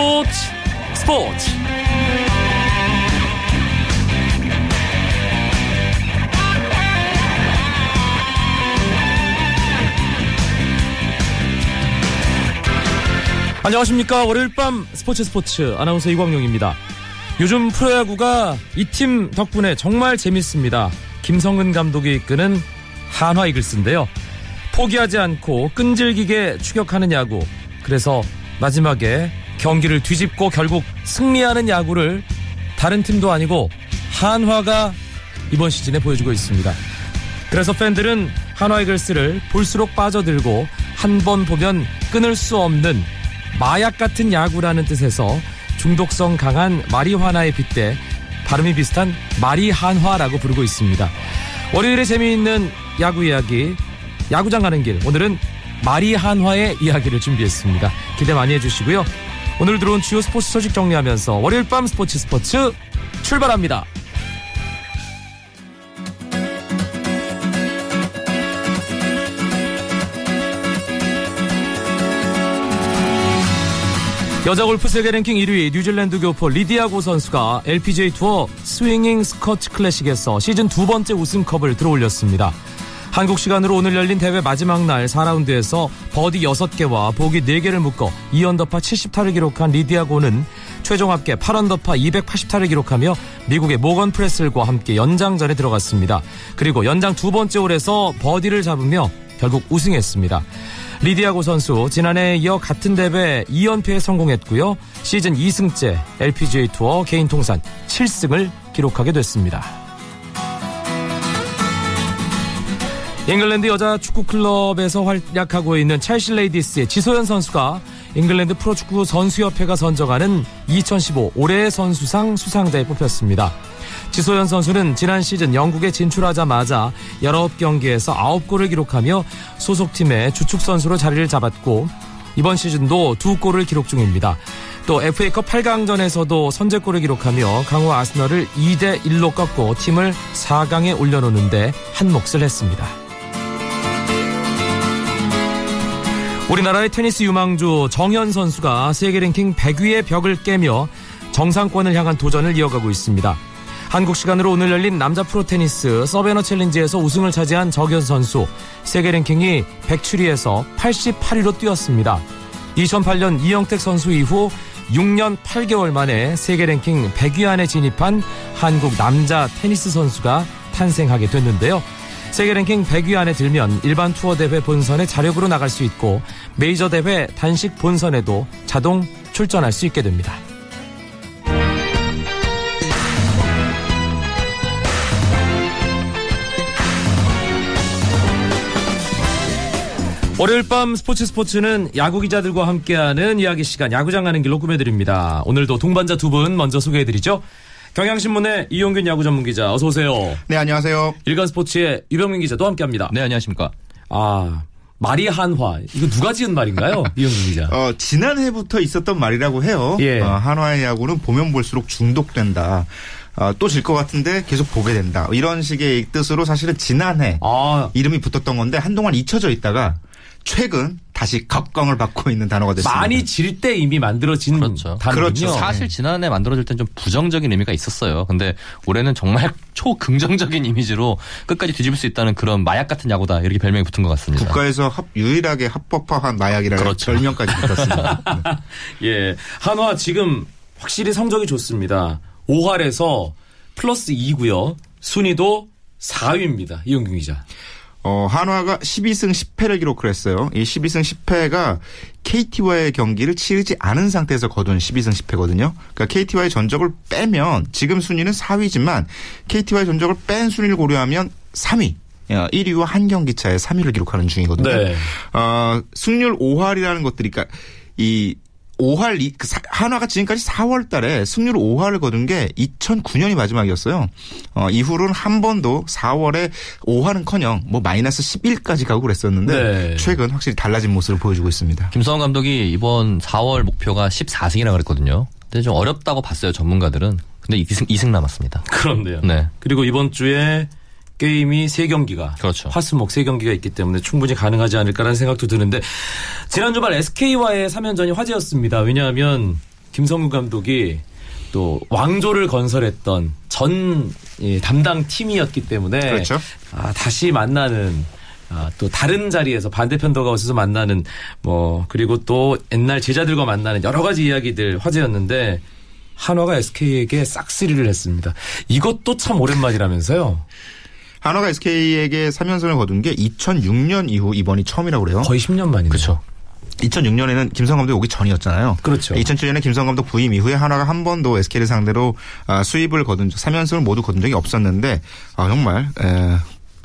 스포츠 스포츠. 안녕하십니까. 월요일 밤 스포츠 스포츠. 아나운서 이광용입니다. 요즘 프로야구가 이 팀 덕분에 정말 재밌습니다. 김성근 감독이 이끄는 한화 이글스인데요. 포기하지 않고 끈질기게 추격하는 야구. 그래서 마지막에 경기를 뒤집고 결국 승리하는 야구를 다른 팀도 아니고 한화가 이번 시즌에 보여주고 있습니다. 그래서 팬들은 한화 이글스를 볼수록 빠져들고 한 번 보면 끊을 수 없는 마약 같은 야구라는 뜻에서 중독성 강한 마리화나에 빗대 발음이 비슷한 마리한화라고 부르고 있습니다. 월요일에 재미있는 야구 이야기 야구장 가는 길 오늘은 마리한화의 이야기를 준비했습니다. 기대 많이 해주시고요. 오늘 들어온 주요 스포츠 소식 정리하면서 월요일 밤 스포츠 스포츠 출발합니다. 여자 골프 세계 랭킹 1위 뉴질랜드 교포 리디아고 선수가 LPGA 투어 스윙잉 스커트 클래식에서 시즌 두 번째 우승컵을 들어올렸습니다. 한국 시간으로 오늘 열린 대회 마지막 날 4라운드에서 버디 6개와 보기 4개를 묶어 2언더파 70타를 기록한 리디아고는 최종 합계 8언더파 280타를 기록하며 미국의 모건 프레슬과 함께 연장전에 들어갔습니다. 그리고 연장 두 번째 홀에서 버디를 잡으며 결국 우승했습니다. 리디아고 선수 지난해에 이어 같은 대회 2연패에 성공했고요. 시즌 2승째 LPGA 투어 개인 통산 7승을 기록하게 됐습니다. 잉글랜드 여자 축구 클럽에서 활약하고 있는 첼시 레이디스의 지소연 선수가 잉글랜드 프로축구 선수협회가 선정하는 2015 올해의 선수상 수상자에 뽑혔습니다. 지소연 선수는 지난 시즌 영국에 진출하자마자 19경기에서 9골을 기록하며 소속팀의 주축 선수로 자리를 잡았고 이번 시즌도 두 골을 기록 중입니다. 또 FA컵 8강전에서도 선제골을 기록하며 강호 아스널을 2대 1로 꺾고 팀을 4강에 올려놓는데 한 몫을 했습니다. 우리나라의 테니스 유망주 정현 선수가 세계 랭킹 100위의 벽을 깨며 정상권을 향한 도전을 이어가고 있습니다. 한국 시간으로 오늘 열린 남자 프로 테니스 서배너 챌린저에서 우승을 차지한 정현 선수 세계 랭킹이 107위에서 88위로 뛰었습니다. 2008년 이형택 선수 이후 6년 8개월 만에 세계 랭킹 100위 안에 진입한 한국 남자 테니스 선수가 탄생하게 됐는데요. 세계 랭킹 100위 안에 들면 일반 투어 대회 본선에 자력으로 나갈 수 있고 메이저 대회 단식 본선에도 자동 출전할 수 있게 됩니다. 월요일 밤 스포츠 스포츠는 야구 기자들과 함께하는 이야기 시간 야구장 가는 길로 꾸며드립니다. 오늘도 동반자 두 분 먼저 소개해드리죠. 경향신문의 이용균 야구 전문 기자 어서 오세요. 네 안녕하세요. 일간 스포츠의 유병민 기자도 함께합니다. 네 안녕하십니까. 아 말이 한화 이거 누가 지은 말인가요, 이용균 기자? 어, 지난해부터 있었던 말이라고 해요. 예. 어, 한화의 야구는 보면 볼수록 중독된다. 어, 또질 것 같은데 계속 보게 된다. 이런 식의 뜻으로 사실은 지난해 아 이름이 붙었던 건데 한동안 잊혀져 있다가 최근 다시 각광을 받고 있는 단어가 됐습니다. 많이 질 때 이미 만들어진 그렇죠. 단어군요. 그렇죠. 사실 지난해 만들어질 땐 좀 부정적인 의미가 있었어요. 근데 올해는 정말 초긍정적인 이미지로 끝까지 뒤집을 수 있다는 그런 마약 같은 야구다 이렇게 별명이 붙은 것 같습니다. 국가에서 합- 유일하게 합법화한 마약이라는 그렇죠. 별명까지 붙었습니다. 네. 예, 한화 지금 확실히 성적이 좋습니다. 5할에서 플러스 2고요. 순위도 4위입니다. 이용균 기자. 어, 한화가 12승 10패를 기록을 했어요. 이 12승 10패가 KT와의 경기를 치르지 않은 상태에서 거둔 12승 10패거든요. 그러니까 KT와의 전적을 빼면 지금 순위는 4위지만 KT와의 전적을 뺀 순위를 고려하면 3위. 1위와 한 경기 차에 3위를 기록하는 중이거든요. 네. 어, 승률 5할이라는 것들이 그러니까 이 5할 이- 그 사- 한화가 지금까지 4월 달에 승률 5할을 거둔 게 2009년이 마지막이었어요. 어, 이후로는 한 번도 4월에 5할은 커녕 뭐 마이너스 11까지 가고 그랬었는데 네. 최근 확실히 달라진 모습을 보여주고 있습니다. 김성원 감독이 이번 4월 목표가 14승이라고 그랬거든요. 근데 좀 어렵다고 봤어요 전문가들은. 근데 2승, 2승 남았습니다. 그런데요. 네. 그리고 이번 주에 게임이 3경기가 그렇죠. 화수목 3경기가 있기 때문에 충분히 가능하지 않을까라는 생각도 드는데 지난 주말 SK와의 3연전이 화제였습니다. 왜냐하면 김성근 감독이 또 왕조를 건설했던 전 예, 담당 팀이었기 때문에 그렇죠. 아, 다시 만나는 아, 또 다른 자리에서 반대편 더가웃에서 만나는 뭐 그리고 또 옛날 제자들과 만나는 여러 가지 이야기들 화제였는데 한화가 SK에게 싹쓸이를 했습니다. 이것도 참 오랜만이라면서요. 한화가 SK에게 3연승을 거둔 게 2006년 이후 이번이 처음이라고 그래요. 거의 10년 만이네요. 그렇죠. 2006년에는 김성 감독이 오기 전이었잖아요. 그렇죠. 2007년에 김성 감독 부임 이후에 한화가 한 번도 SK를 상대로 아, 수입을 거둔 적, 3연승을 모두 거둔 적이 없었는데 아, 정말 에,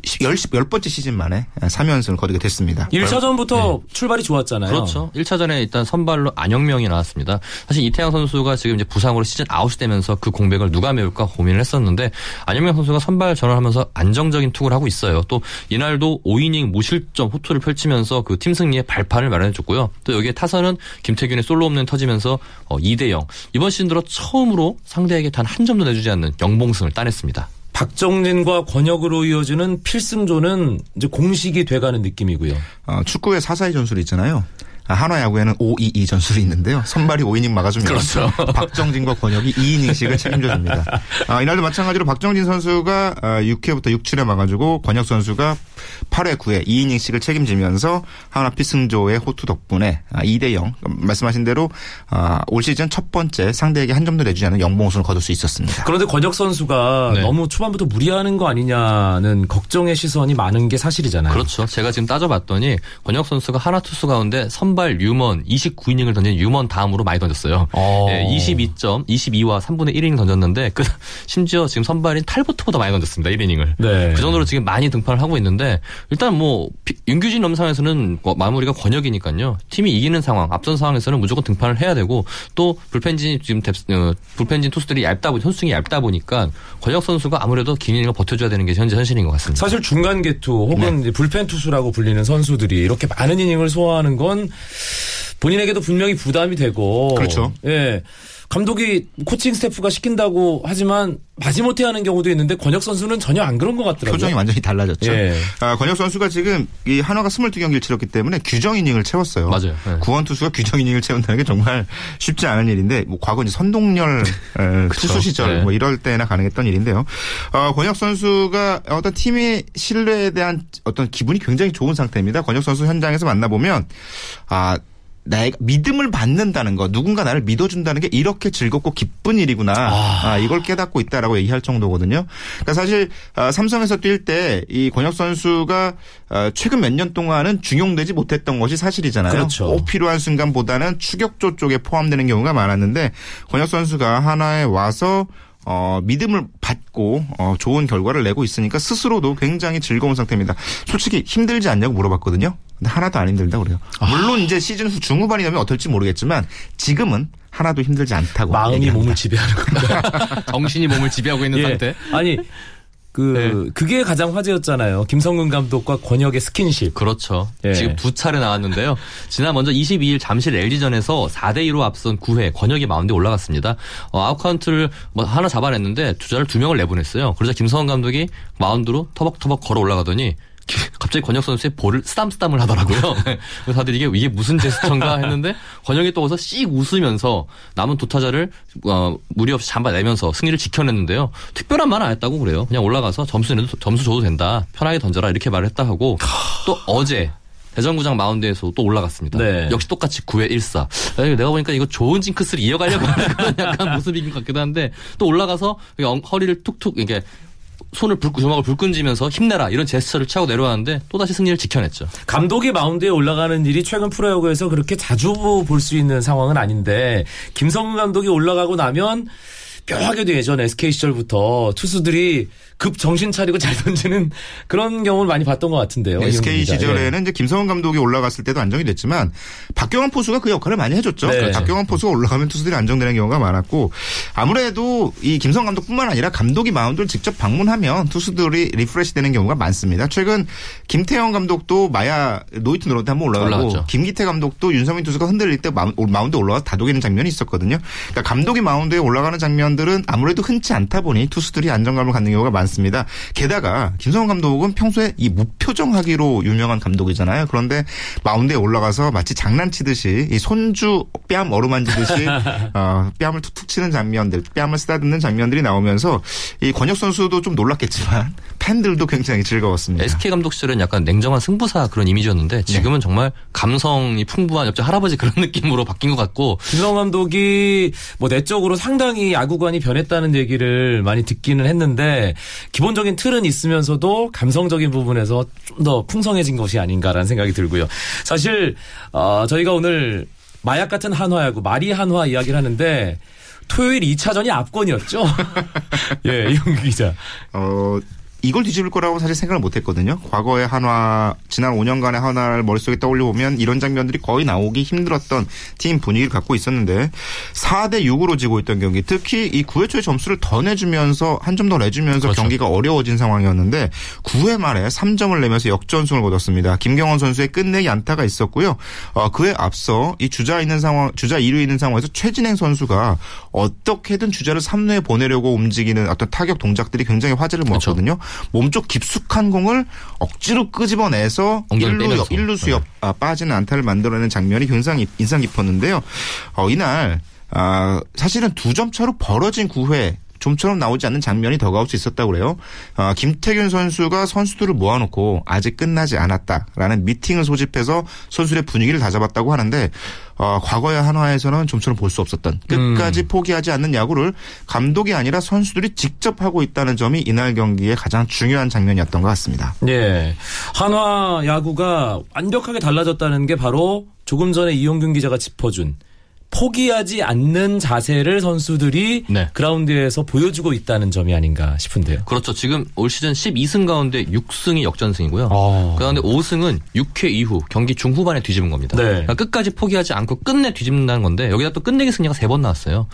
10, 열 번째 시즌 만에 3연승을 거두게 됐습니다. 1차전부터 출발이 좋았잖아요. 그렇죠. 1차전에 일단 선발로 안영명이 나왔습니다. 사실 이태양 선수가 지금 이제 부상으로 시즌 아웃이 되면서 그 공백을 누가 메울까 고민을 했었는데 안영명 선수가 선발 전환하면서 안정적인 투구를 하고 있어요. 또 이날도 5이닝 무실점 호투를 펼치면서 그 팀 승리의 발판을 마련해줬고요. 또 여기에 타선은 김태균의 솔로 홈런 터지면서 2대 0. 이번 시즌 들어 처음으로 상대에게 단 한 점도 내주지 않는 영봉승을 따냈습니다. 박정진과 권혁으로 이어지는 필승조는 이제 공식이 돼가는 느낌이고요. 어, 축구의 사사의 전술이 있잖아요. 아, 한화 야구에는 5-2-2 전술이 있는데요. 선발이 5이닝 막아주면 그렇죠. 박정진과 권혁이 2이닝씩을 책임져줍니다. 아, 이날도 마찬가지로 박정진 선수가 6회부터 6, 7회 막아주고 권혁 선수가 8회, 9회 2이닝씩을 책임지면서 한화 피승조의 호투 덕분에 2대 0 말씀하신 대로 아, 올 시즌 첫 번째 상대에게 한 점도 내주지 않은 영봉우승을 거둘 수 있었습니다. 그런데 권혁 선수가 네. 너무 초반부터 무리하는 거 아니냐는 걱정의 시선이 많은 게 사실이잖아요. 그렇죠. 제가 지금 따져봤더니 권혁 선수가 하나 투수 가운데 선발 유먼 29이닝을 던진 유먼 다음으로 많이 던졌어요. 어. 예, 22점, 22와 3분의 1이닝 던졌는데 그 심지어 지금 선발인 탈보트보다 많이 던졌습니다. 1이닝을. 네. 그 정도로 지금 많이 등판을 하고 있는데 일단 뭐 피- 윤규진 넘상에서는 뭐 마무리가 권혁이니까요. 팀이 이기는 상황, 앞선 상황에서는 무조건 등판을 해야 되고 또 불펜진 지금 depth- 어, 불펜진 투수들이 얇다 보니 선수층이 얇다 보니까 권혁 선수가 아무래도 긴 이닝을 버텨줘야 되는 게 현재 현실인 것 같습니다. 사실 중간 계투 혹은 이제 불펜 투수라고 불리는 선수들이 이렇게 많은 이닝을 소화하는 건 본인에게도 분명히 부담이 되고 그렇죠. 예. 감독이 코칭 스태프가 시킨다고 하지만 마지못해 하는 경우도 있는데 권혁 선수는 전혀 안 그런 것 같더라고요. 표정이 완전히 달라졌죠. 예. 아, 권혁 선수가 지금 이 한화가 22경기를 치렀기 때문에 규정 이닝을 채웠어요. 맞아요. 네. 구원 투수가 규정 이닝을 채운다는 게 정말 쉽지 않은 일인데 뭐 과거 이제 선동열 에, 투수 시절 네. 뭐 이럴 때나 가능했던 일인데요. 어, 권혁 선수가 어떤 팀의 신뢰에 대한 어떤 기분이 굉장히 좋은 상태입니다. 권혁 선수 현장에서 만나보면 아 내가 믿음을 받는다는 거, 누군가 나를 믿어준다는 게 이렇게 즐겁고 기쁜 일이구나. 아, 이걸 깨닫고 있다라고 얘기할 정도거든요. 그러니까 사실 아, 삼성에서 뛸 때 이 권혁 선수가 아, 최근 몇 년 동안은 중용되지 못했던 것이 사실이잖아요. 그렇죠. 꼭 필요한 순간보다는 추격조 쪽에 포함되는 경우가 많았는데 권혁 선수가 하나에 와서 어, 믿음을 받고 어, 좋은 결과를 내고 있으니까 스스로도 굉장히 즐거운 상태입니다. 솔직히 힘들지 않냐고 물어봤거든요. 근데 하나도 안 힘들다 그래요. 물론 이제 시즌 후 중후반이 되면 어떨지 모르겠지만 지금은 하나도 힘들지 않다고. 마음이 얘기합니다. 몸을 지배하는 겁니다. 정신이 몸을 지배하고 있는 예. 상태. 아니 그 그게 가장 화제였잖아요. 김성근 감독과 권혁의 스킨십. 그렇죠. 예. 지금 두 차례 나왔는데요. 지난 먼저 22일 잠실 LG전에서 4대 2로 앞선 9회 권혁이 마운드에 올라갔습니다. 어, 아웃 카운트를 뭐 하나 잡아냈는데 주자를 두 명을 내보냈어요. 그러자 김성근 감독이 마운드로 터벅터벅 걸어 올라가더니 갑자기 권혁 선수의 볼을 쓰담쓰담을 하더라고요. 그래서 다들 이게 이게 무슨 제스처인가 했는데 권혁이 또 어서 씩 웃으면서 남은 두 타자를 어, 무리 없이 잡아내면서 승리를 지켜냈는데요. 특별한 말은 안 했다고 그래요. 그냥 올라가서 점수 내도 점수 줘도 된다. 편하게 던져라 이렇게 말을 했다 하고 또 어제 대전구장 마운드에서 또 올라갔습니다. 네. 역시 똑같이 9회 1사. 내가 보니까 이거 좋은 징크스를 이어가려고 하는 그런 약간 모습인 것 같기도 한데 또 올라가서 허리를 툭툭 이게 손을 불, 주먹을 불끈지면서 힘내라 이런 제스처를 취하고 내려왔는데 또다시 승리를 지켜냈죠. 감독이 마운드에 올라가는 일이 최근 프로야구에서 그렇게 자주 볼 수 있는 상황은 아닌데 김성근 감독이 올라가고 나면 뼈하게도 예전 SK 시절부터 투수들이 급 정신 차리고 잘 던지는 그런 경우를 많이 봤던 것 같은데요. SK 이용진 기자. 예. 시절에는 이제 김성근 감독이 올라갔을 때도 안정이 됐지만 박경완 포수가 그 역할을 많이 해줬죠. 네. 박경완 포수가 올라가면 투수들이 안정되는 경우가 많았고 아무래도 이 김성근 감독뿐만 아니라 감독이 마운드를 직접 방문하면 투수들이 refresh되는 경우가 많습니다. 최근 김태형 감독도 마야 노히트 노런 때 한번 올라가고 올라갔죠. 김기태 감독도 윤석민 투수가 흔들릴 때 마운- 마운드에 올라가서 다독이는 장면이 있었거든요. 그러니까 감독이 마운드에 올라가는 장면들은 아무래도 흔치 않다 보니 투수들이 안정감을 갖는 경우가 많습니다. 않습니다. 게다가 김성원 감독은 평소에 이 무표정하기로 유명한 감독이잖아요. 그런데 마운드에 올라가서 마치 장난치듯이 이 손주 뺨 어루만지듯이 어, 뺨을 툭툭 치는 장면들, 뺨을 쓰다듬는 장면들이 나오면서 이 권혁 선수도 좀 놀랐겠지만 팬들도 굉장히 즐거웠습니다. SK 감독 시절은 약간 냉정한 승부사 그런 이미지였는데 지금은 정말 감성이 풍부한 옆집 할아버지 그런 느낌으로 바뀐 것 같고 김성 감독이 뭐 내적으로 상당히 야구관이 변했다는 얘기를 많이 듣기는 했는데 기본적인 틀은 있으면서도 감성적인 부분에서 좀 더 풍성해진 것이 아닌가라는 생각이 들고요. 사실 어, 저희가 오늘 마약 같은 한화야구 마리 한화 이야기를 하는데 토요일 2차전이 압권이었죠. 예, 이용규 기자. 어, 이걸 뒤집을 거라고 사실 생각을 못 했거든요. 과거의 한화, 지난 5년간의 한화를 머릿속에 떠올려 보면 이런 장면들이 거의 나오기 힘들었던 팀 분위기를 갖고 있었는데 4대 6으로 지고 있던 경기, 특히 이 9회 초에 점수를 더 내주면서 한 점 더 내주면서 그렇죠. 경기가 어려워진 상황이었는데 9회 말에 3점을 내면서 역전승을 거뒀습니다. 김경원 선수의 끝내기 안타가 있었고요. 어, 그에 앞서 이 주자 있는 상황, 주자 2루 있는 상황에서 최진행 선수가 어떻게든 주자를 3루에 보내려고 움직이는 어떤 타격 동작들이 굉장히 화제를 그렇죠. 모았거든요. 몸쪽 깊숙한 공을 억지로 끄집어내서 엉덩이를 1루, 빼면서. 옆, 1루 수옆 아, 빠지는 안타를 만들어내는 장면이 굉장히 인상 깊었는데요. 어, 이날 아, 사실은 두 점 차로 벌어진 9회 좀처럼 나오지 않는 장면이 더가웃에 있었다고 그래요. 아, 김태균 선수가 선수들을 모아놓고 아직 끝나지 않았다라는 미팅을 소집해서 선수들의 분위기를 다잡았다고 하는데 어, 과거의 한화에서는 좀처럼 볼 수 없었던 끝까지 포기하지 않는 야구를 감독이 아니라 선수들이 직접 하고 있다는 점이 이날 경기의 가장 중요한 장면이었던 것 같습니다. 예. 한화 야구가 완벽하게 달라졌다는 게 바로 조금 전에 이용균 기자가 짚어준 포기하지 않는 자세를 선수들이 네. 그라운드에서 보여주고 있다는 점이 아닌가 싶은데요. 그렇죠. 지금 올 시즌 12승 가운데 6승이 역전승이고요. 아. 그 가운데 5승은 6회 이후 경기 중후반에 뒤집은 겁니다. 네. 그러니까 끝까지 포기하지 않고 끝내 뒤집는다는 건데 여기다 또 끝내기 승리가 3번 나왔어요.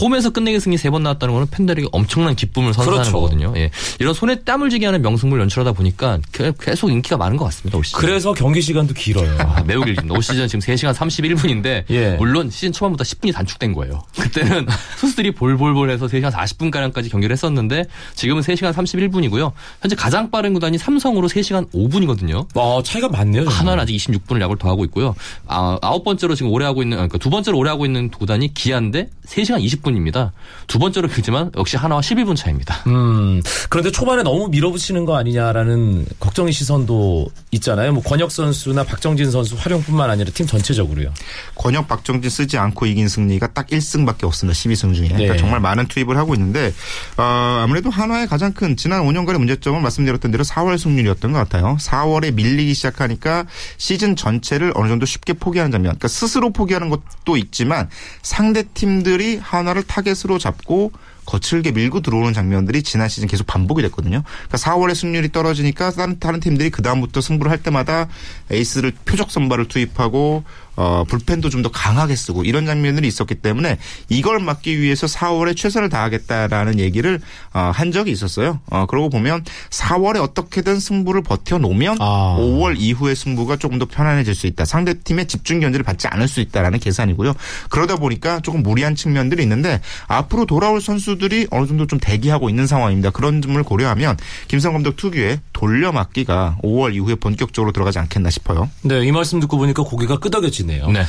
홈에서 끝내기 승리 3번 나왔다는 거는 팬들에게 엄청난 기쁨을 선사하는 그렇죠. 거거든요. 예. 이런 손에 땀을 쥐게 하는 명승부를 연출하다 보니까 계속 인기가 많은 것 같습니다. 올 시즌. 그래서 경기 시간도 길어요. 아, 매우 길습니다. 올 시즌 지금 3시간 31분인데 예. 물론 시즌 초반보다 10분이 단축된 거예요. 그때는 선수들이 볼볼볼해서 3시간 40분가량까지 경기를 했었는데 지금은 3시간 31분이고요. 현재 가장 빠른 구단이 삼성으로 3시간 5분이거든요. 아, 차이가 많네요. 정말. 하나는 아직 26분을 야구를 더 하고 있고요. 아, 아홉 번째로 지금 오래 하고 있는, 그러니까 두 번째로 오래 하고 있는 구단이 기아인데 3시간 20분입니다. 두 번째로 길지만 역시 하나와 11분 차입니다. 음, 그런데 초반에 너무 밀어붙이는 거 아니냐라는 걱정의 시선도 있잖아요. 뭐 권혁 선수나 박정진 선수 활용뿐만 아니라 팀 전체적으로요. 권혁 박정진 쓰지 않고 이긴 승리가 딱 1승밖에 없습니다. 12승 중에. 그러니까 네. 정말 많은 투입을 하고 있는데 어, 아무래도 한화의 가장 큰 지난 5년간의 문제점은 말씀드렸던 대로 4월 승률이었던 것 같아요. 4월에 밀리기 시작하니까 시즌 전체를 어느 정도 쉽게 포기하는 장면. 그러니까 스스로 포기하는 것도 있지만 상대 팀들이 한화를 타겟으로 잡고 거칠게 밀고 들어오는 장면들이 지난 시즌 계속 반복이 됐거든요. 그러니까 4월에 승률이 떨어지니까 다른, 다른 팀들이 그 다음부터 승부를 할 때마다 에이스를 표적 선발을 투입하고 어, 불펜도 좀 더 강하게 쓰고 이런 장면들이 있었기 때문에 이걸 막기 위해서 4월에 최선을 다하겠다라는 얘기를 어, 한 적이 있었어요. 어, 그러고 보면 4월에 어떻게든 승부를 버텨놓으면 아. 5월 이후의 승부가 조금 더 편안해질 수 있다. 상대팀의 집중 견제를 받지 않을 수 있다라는 계산이고요. 그러다 보니까 조금 무리한 측면들이 있는데 앞으로 돌아올 선수들이 어느 정도 좀 대기하고 있는 상황입니다. 그런 점을 고려하면 김성 감독 특유의 돌려막기가 5월 이후에 본격적으로 들어가지 않겠나 싶어요. 네, 이 말씀 듣고 보니까 고개가 끄덕여지 네요. 네.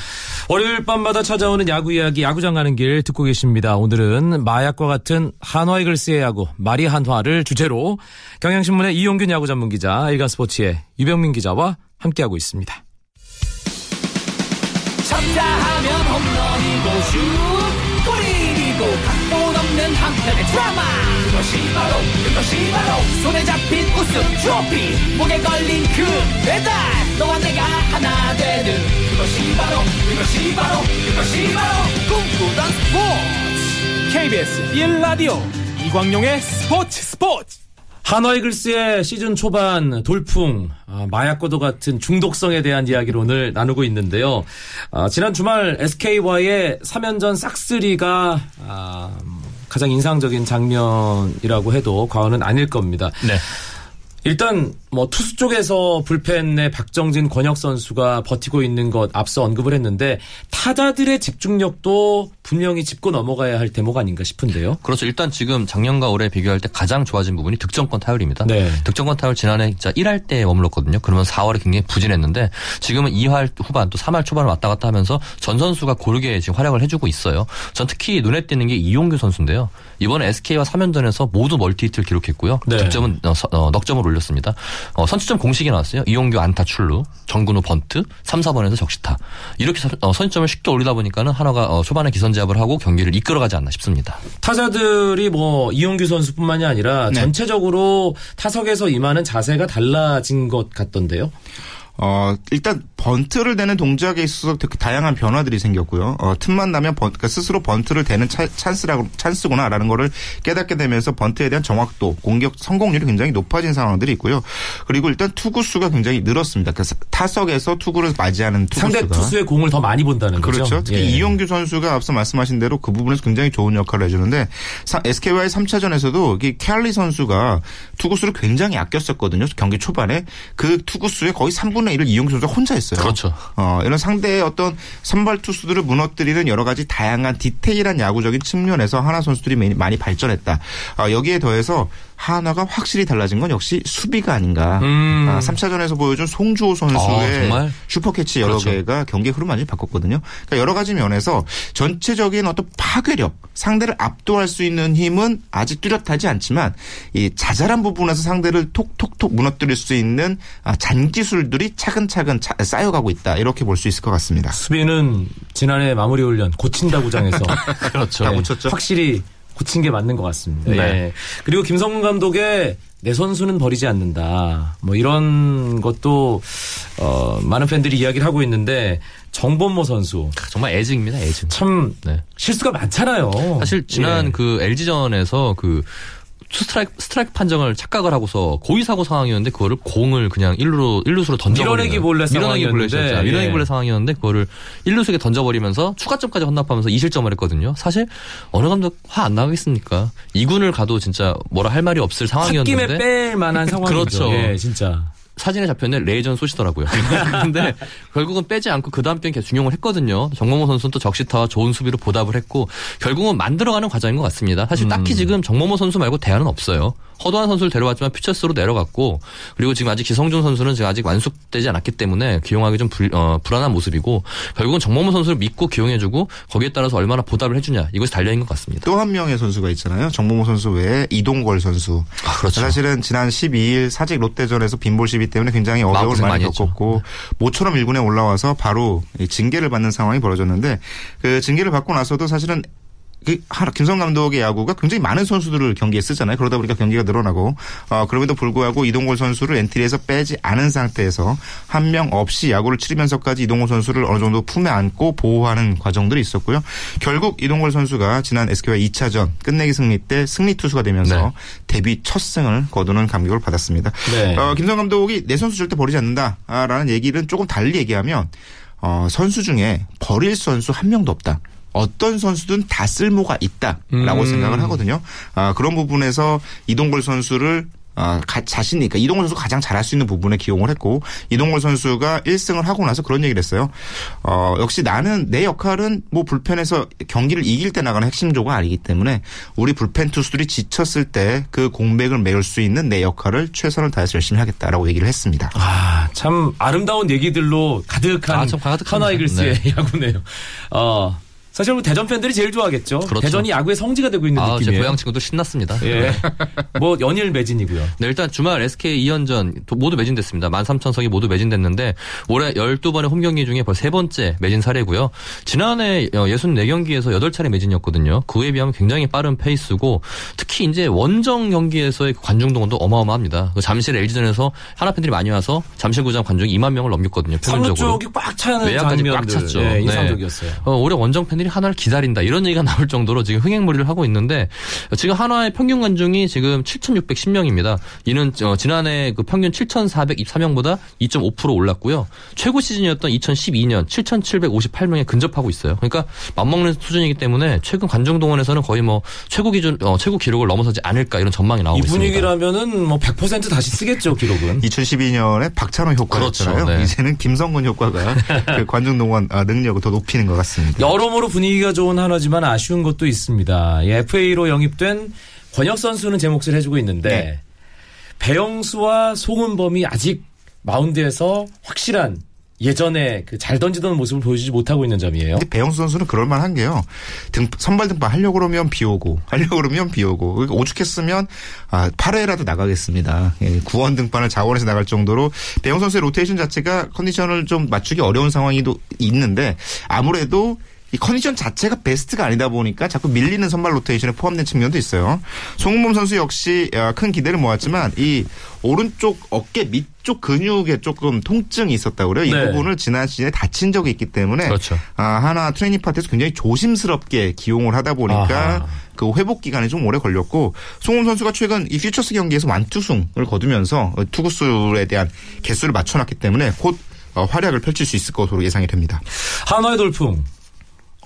월요일 밤마다 찾아오는 야구 이야기 야구장 가는 길 듣고 계십니다. 오늘은 마약과 같은 한화 이글스의 야구 마리 한화를 주제로 경향신문의 이용균 야구 전문 기자 일간스포츠의 유병민 기자와 함께하고 있습니다. 쳤다 하면 홈런이고 슛 골이고 각본 없는 한편의 드라마. 그것이 바로 그것이 바로 손에 잡힌 우승 트로피. 목에 걸린 그 배달 너와 내가 하나 되는 그것이 바로 그것이 바로 그것이 바로 꿈꾸던 스포츠. KBS 1라디오 이광용의 스포츠 스포츠. 한화 이글스의 시즌 초반 돌풍, 아, 마약과도 같은 중독성에 대한 이야기를 오늘 나누고 있는데요. 아, 지난 주말 SK와의 3연전 싹쓸이가 아, 가장 인상적인 장면이라고 해도 과언은 아닐 겁니다. 네. 일단 뭐 투수 쪽에서 불펜의 박정진, 권혁 선수가 버티고 있는 것 앞서 언급을 했는데 타자들의 집중력도 분명히 짚고 넘어가야 할 대목 아닌가 싶은데요. 그렇죠. 일단 지금 작년과 올해 비교할 때 가장 좋아진 부분이 득점권 타율입니다. 네. 득점권 타율 지난해 진짜 1할 때 머물렀거든요. 그러면 4월에 굉장히 부진했는데 지금은 2할 후반 또 3할 초반을 왔다 갔다 하면서 전 선수가 고르게 지금 활약을 해주고 있어요. 전 특히 눈에 띄는 게 이용규 선수인데요. 이번에 SK와 3연전에서 모두 멀티히트를 기록했고요. 네. 득점은 어, 서- 어, 넉점을 올렸습니다. 어, 선취점 공식이 나왔어요. 이용규 안타 출루, 정근우 번트, 3, 4번에서 적시타. 이렇게 서- 어, 선취점을 쉽게 올리다 보니까는 한화가 어, 초반에 기선제압을 하고 경기를 이끌어가지 않나 싶습니다. 타자들이 뭐 이용규 선수뿐만이 아니라 네. 전체적으로 타석에서 임하는 자세가 달라진 것 같던데요. 어, 일단 번트를 대는 동작에 있어서 되게 다양한 변화들이 생겼고요. 어, 틈만 나면 번, 그러니까 스스로 번트를 대는 차, 찬스라고 찬스구나라는 거를 깨닫게 되면서 번트에 대한 정확도, 공격 성공률이 굉장히 높아진 상황들이 있고요. 그리고 일단 투구 수가 굉장히 늘었습니다. 그래서 타석에서 투구를 맞이하는 투구수가 상대 투수의 공을 더 많이 본다는 거죠. 그렇죠. 특히 예. 이용규 선수가 앞서 말씀하신 대로 그 부분에서 굉장히 좋은 역할을 해주는데 사- SK와의 3차전에서도 이 켈리 선수가 투구수를 굉장히 아꼈었거든요. 경기 초반에 그 투구수의 거의 3분 의 1을 이용규 선수가 혼자 했어요. 그렇죠. 어, 이런 상대의 어떤 선발 투수들을 무너뜨리는 여러 가지 다양한 디테일한 야구적인 측면에서 하나 선수들이 많이- 발전했다. 아, 여기에 더해서 하나가 확실히 달라진 건 역시 수비가 아닌가. 음. 아, 3차전에서 보여준 송주호 선수의 아? 슈퍼캐치 여러 그렇죠. 개가 경기 흐름 완전히 바꿨거든요. 그러니까 여러 가지 면에서 전체적인 어떤 파괴력, 상대를 압도할 수 있는 힘은 아직 뚜렷하지 않지만 이 자잘한 부분에서 상대를 톡톡톡 무너뜨릴 수 있는 아, 잔기술들이 차근차근 차- 쌓여가고 있다. 이렇게 볼 수 있을 것 같습니다. 수비는 지난해 마무리 훈련 고친다구장에서 그렇죠. 다 고쳤죠? 확실히 고친 게 맞는 것 같습니다. 네. 예. 그리고 김성근 감독의 내 선수는 버리지 않는다. 뭐 이런 것도 어, 많은 팬들이 이야기를 하고 있는데 정범모 선수 정말 애증입니다, 애증. 참 네. 실수가 많잖아요. 사실 지난 예. 그 LG전에서 그 스트라이크, 스트라이크 판정을 착각을 하고서 고의 사고 상황이었는데 그거를 공을 그냥 일루로 일루수로 던져버리는 밀어내기 볼넷 밀어내기 상황이었는데, 볼넷이었죠. 밀어내기 예. 볼넷 상황이었는데 그거를 일루수에게 던져버리면서 추가점까지 헌납하면서 2실점을 했거든요. 사실 어느 감독 화 안 나겠습니까? 2군을 가도 진짜 뭐라 할 말이 없을 홧김에 상황이었는데 뺄 만한 상황이죠. 그렇죠. 예, 진짜. 사진에 잡혔는데 레이전 쏘시더라고요. 근데 결국은 빼지 않고 그 다음 경기 계속 중용을 했거든요. 정모모 선수는 또 적시타와 좋은 수비로 보답을 했고 결국은 만들어가는 과정인 것 같습니다. 사실 딱히 지금 정모모 선수 말고 대안은 없어요. 허도한 선수를 데려왔지만 퓨처스로 내려갔고 그리고 지금 아직 기성준 선수는 지금 아직 완숙되지 않았기 때문에 기용하기 좀 불, 어, 불안한 모습이고 결국은 정모모 선수를 믿고 기용해주고 거기에 따라서 얼마나 보답을 해주냐 이것이 달려있는 것 같습니다. 또 한 명의 선수가 있잖아요. 정모모 선수 외에 이동걸 선수. 아, 그렇죠. 사실은 지난 12일 사직 롯데전에서 빈볼 시비 때문에 굉장히 어려움을 많이 많이. 겪었고 모처럼 1군에 올라와서 바로 이 징계를 받는 상황이 벌어졌는데 그 징계를 받고 나서도 사실은 김성 감독의 야구가 굉장히 많은 선수들을 경기에 쓰잖아요. 그러다 보니까 경기가 늘어나고 어, 그럼에도 불구하고 이동골 선수를 엔트리에서 빼지 않은 상태에서 한 명 없이 야구를 치르면서까지 이동골 선수를 어느 정도 품에 안고 보호하는 과정들이 있었고요. 결국 이동골 선수가 지난 SK와 2차전 끝내기 승리 때 승리 투수가 되면서 네. 데뷔 첫 승을 거두는 감격을 받았습니다. 네. 어, 김성 감독이 내 선수 절대 버리지 않는다라는 얘기는 조금 달리 얘기하면 어, 선수 중에 버릴 선수 한 명도 없다. 어떤 선수든 다 쓸모가 있다라고 음. 생각을 하거든요. 아, 그런 부분에서 이동걸 선수를 아, 가- 자신이, 그러니까 이동걸 선수가 가장 잘할 수 있는 부분에 기용을 했고, 이동걸 선수가 1승을 하고 나서 그런 얘기를 했어요. 어, 역시 나는 내 역할은 뭐 불펜에서 경기를 이길 때 나가는 핵심조가 아니기 때문에 우리 불펜 투수들이 지쳤을 때 그 공백을 메울 수 있는 내 역할을 최선을 다해서 열심히 하겠다라고 얘기를 했습니다. 아, 참 아름다운 얘기들로 가득한 아, 참 가득합니다. 하나 이글스의 야구네요. 어, 사실 뭐 대전 팬들이 제일 좋아하겠죠. 그렇죠. 대전이 야구의 성지가 되고 있는 아, 제 느낌이에요. 고향 친구들 신났습니다. 예. 뭐 연일 매진이고요. 네, 일단 주말 SK 2연전 모두 매진됐습니다. 13,000석이 모두 매진됐는데 올해 12번의 홈 경기 중에 벌써 세 번째 매진 사례고요. 지난해 64경기에서 8차례 매진이었거든요. 그에 비하면 굉장히 빠른 페이스고 특히 이제 원정 경기에서의 그 관중 동원도 어마어마합니다. 그 잠실 LG전에서 하나 팬들이 많이 와서 잠실구장 관중이 2만 명을 넘겼거든요. 평균적으로. 쪽이 꽉 차는 외야까지 장면들. 꽉 찼죠. 예, 네. 인상적이었어요. 어, 올해 원정 팬들이 팬들이 한화를 기다린다 이런 얘기가 나올 정도로 지금 흥행몰이를 하고 있는데 지금 한화의 평균 관중이 지금 7,610명입니다. 이는 어, 지난해 그 평균 7,424명보다 2.5% 올랐고요. 최고 시즌이었던 2012년 7,758명에 근접하고 있어요. 그러니까 맞먹는 수준이기 때문에 최근 관중 동원에서는 거의 뭐 최고 기준 어, 최고 기록을 넘어서지 않을까 이런 전망이 나오고 이 있습니다. 분위기라면은 뭐 100% 다시 쓰겠죠 기록은. 2012년에 박찬호 효과였잖아요. 그렇죠, 네. 이제는 김성근 효과가 그 관중 동원 아, 능력을 더 높이는 것 같습니다. 여러모로 분위기가 좋은 하나지만 아쉬운 것도 있습니다. 이 FA로 영입된 권혁 선수는 제 몫을 해주고 있는데 네. 배영수와 송은범이 아직 마운드에서 확실한 예전에 그 잘 던지던 모습을 보여주지 못하고 있는 점이에요. 근데 배영수 선수는 그럴 만한 게요. 등, 선발 등판 하려고 그러면 비 오고 하려고 그러면 비 오고 그러니까 오죽했으면 아, 8회라도 나가겠습니다. 예, 구원 등판을 자원해서 나갈 정도로 배영 선수의 로테이션 자체가 컨디션을 좀 맞추기 어려운 상황이 도 있는데 아무래도 이 컨디션 자체가 베스트가 아니다 보니까 자꾸 밀리는 선발 로테이션에 포함된 측면도 있어요. 송은범 선수 역시 아, 큰 기대를 모았지만 이 오른쪽 어깨 밑 쪽 근육에 조금 통증이 있었다고 그래요. 이 네. 부분을 지난 시즌에 다친 적이 있기 때문에 그렇죠. 아, 한화 트레이닝 파트에서 굉장히 조심스럽게 기용을 하다 보니까 아하. 그 회복 기간이 좀 오래 걸렸고 송은범 선수가 최근 이 퓨처스 경기에서 완투승을 거두면서 투구수에 대한 개수를 맞춰놨기 때문에 곧 어, 활약을 펼칠 수 있을 것으로 예상이 됩니다. 한화의 돌풍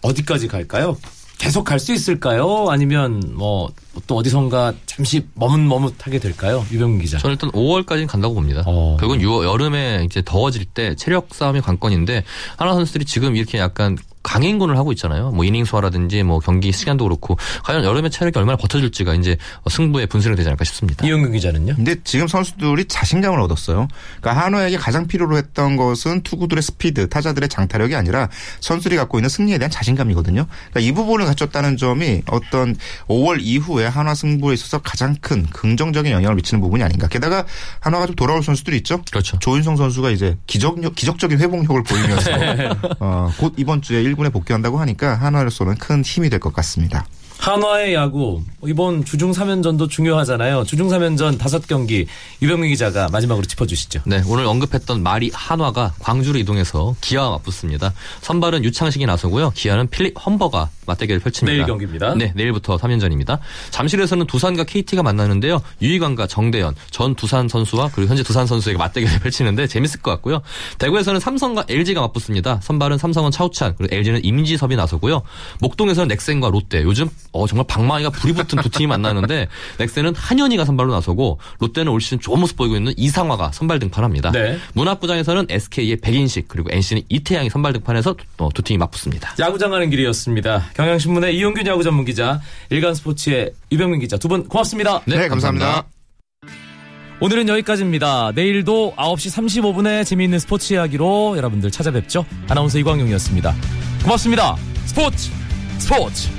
어디까지 갈까요? 계속 갈 수 있을까요? 아니면 뭐 또 어디선가 잠시 머뭇머뭇하게 될까요? 유병민 기자. 저는 일단 5월까지는 간다고 봅니다. 어. 결국은 6월, 여름에 이제 더워질 때 체력 싸움이 관건인데 하나 선수들이 지금 이렇게 약간 강행군을 하고 있잖아요. 뭐 이닝 소화라든지 뭐 경기 시간도 그렇고 과연 여름에 체력이 얼마나 버텨줄지가 이제 승부의 분수령 되지 않을까 싶습니다. 이영균 기자는요? 근데 지금 선수들이 자신감을 얻었어요. 그러니까 한화에게 가장 필요로 했던 것은 투구들의 스피드, 타자들의 장타력이 아니라 선수들이 갖고 있는 승리에 대한 자신감이거든요. 그러니까 이 부분을 갖췄다는 점이 어떤 5월 이후에 한화 승부에 있어서 가장 큰 긍정적인 영향을 미치는 부분이 아닌가. 게다가 한화가 좀 돌아올 선수들이 있죠. 그렇죠. 조윤성 선수가 이제 기적력, 기적적인 회복력을 보이면서 어, 곧 이번 주에 1군에 복귀한다고 하니까 한화로서는 큰 힘이 될 것 같습니다. 한화의 야구 이번 주중 3연전도 중요하잖아요. 주중 3연전 5경기 유병민 기자가 마지막으로 짚어주시죠. 네, 오늘 언급했던 마리 한화가 광주로 이동해서 기아와 맞붙습니다. 선발은 유창식이 나서고요. 기아는 필립 험버가 맞대결을 펼칩니다. 내일 경기입니다. 네, 내일부터 3연전입니다. 잠실에서는 두산과 KT가 만나는데요. 유희관과 정대현, 전 두산 선수와 그리고 현재 두산 선수에게 맞대결을 펼치는데 재밌을 것 같고요. 대구에서는 삼성과 LG가 맞붙습니다. 선발은 삼성은 차우찬, 그리고 LG는 임지섭이 나서고요. 목동에서는 넥센과 롯데, 요즘 어, 정말 방망이가 불이 붙은 두 팀이 만나는데 넥센은 한현희가 선발로 나서고 롯데는 올 시즌 좋은 모습 보이고 있는 이상화가 선발 등판합니다. 네. 문학구장에서는 SK의 백인식 그리고 NC는 이태양이 선발 등판해서 두, 어, 두 팀이 맞붙습니다. 야구장 가는 길이었습니다. 경향신문의 이용균 야구 전문 기자, 일간스포츠의 유병민 기자 두 분 고맙습니다. 네, 감사합니다. 오늘은 여기까지입니다. 내일도 9시 35분에 재미있는 스포츠 이야기로 여러분들 찾아뵙죠. 아나운서 이광용이었습니다. 고맙습니다. 스포츠 스포츠